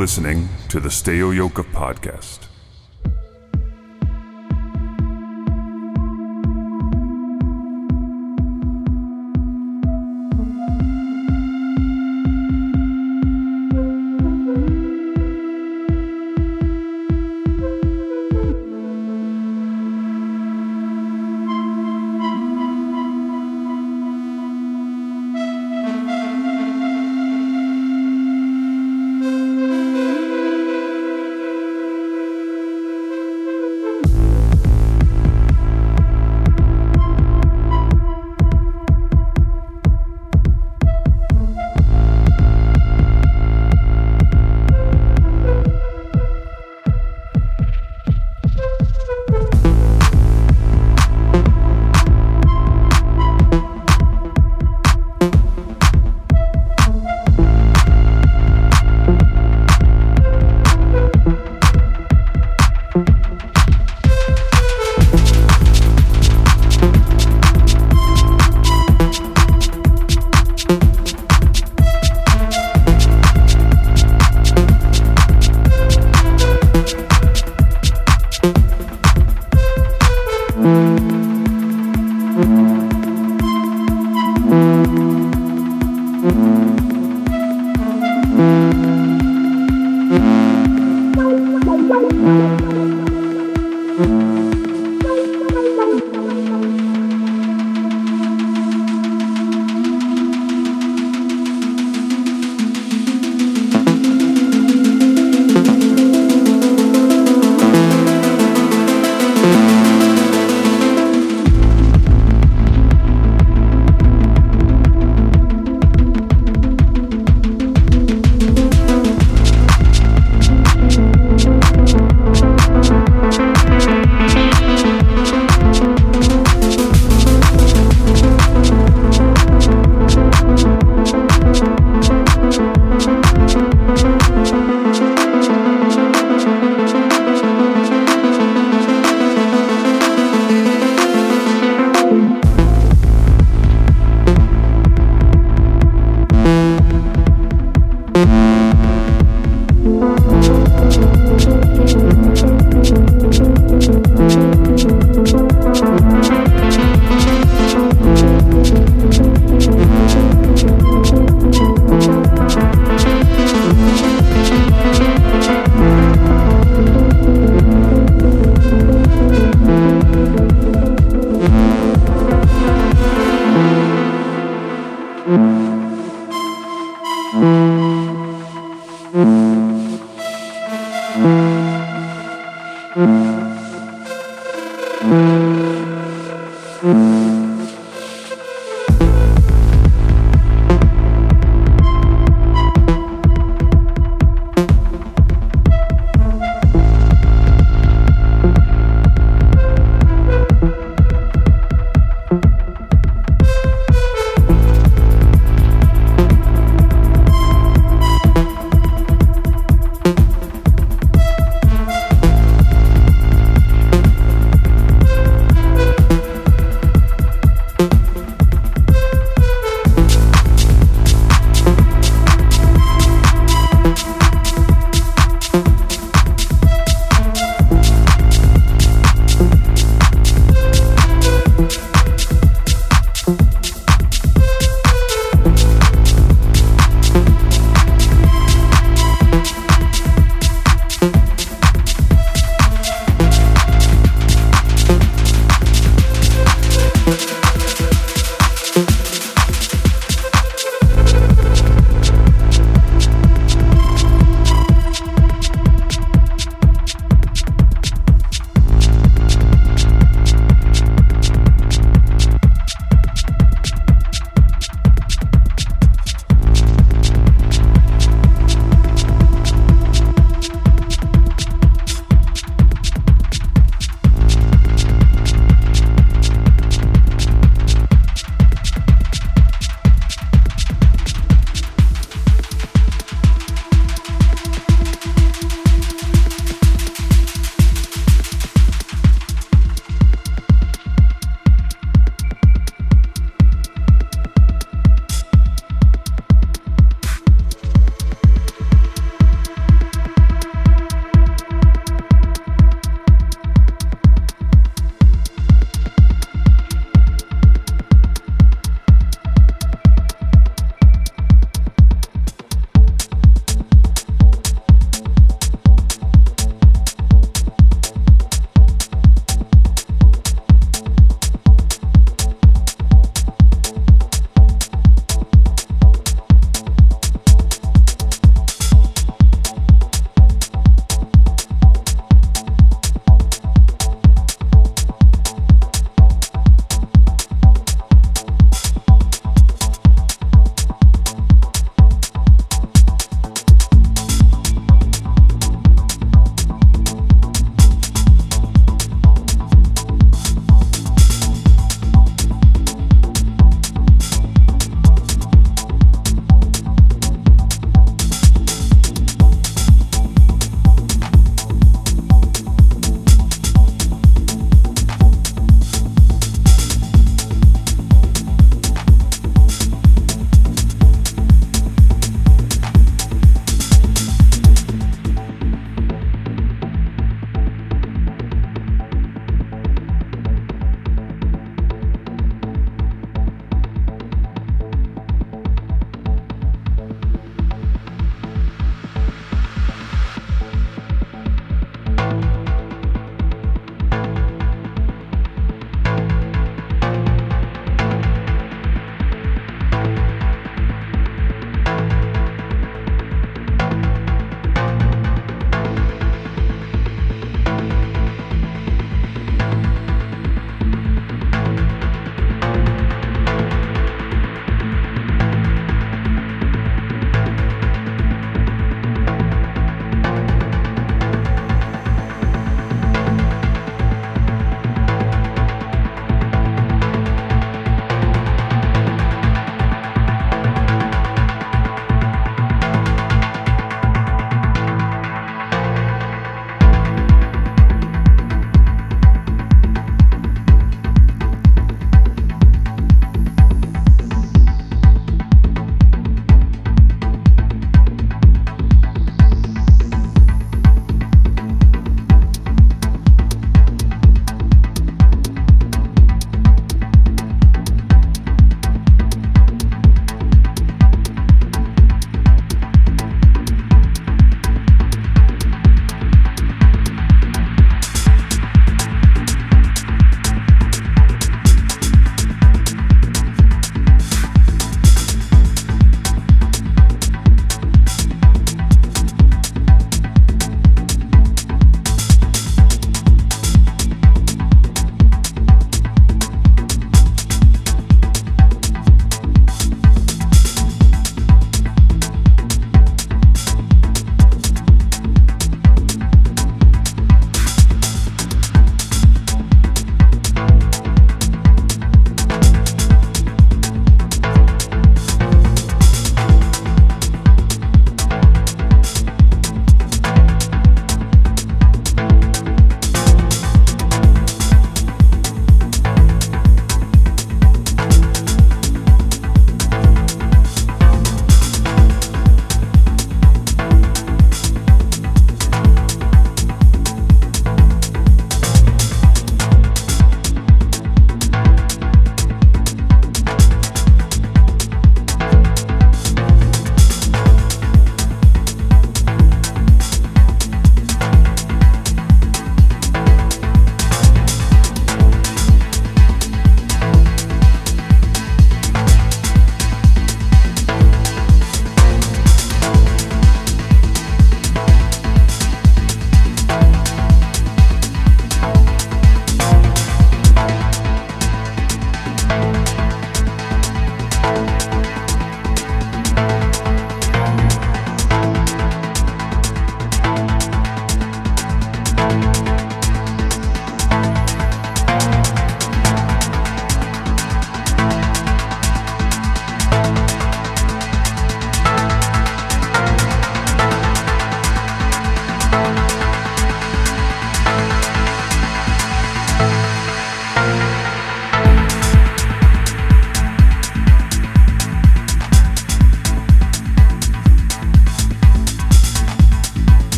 Listening to the Steo Yoka podcast.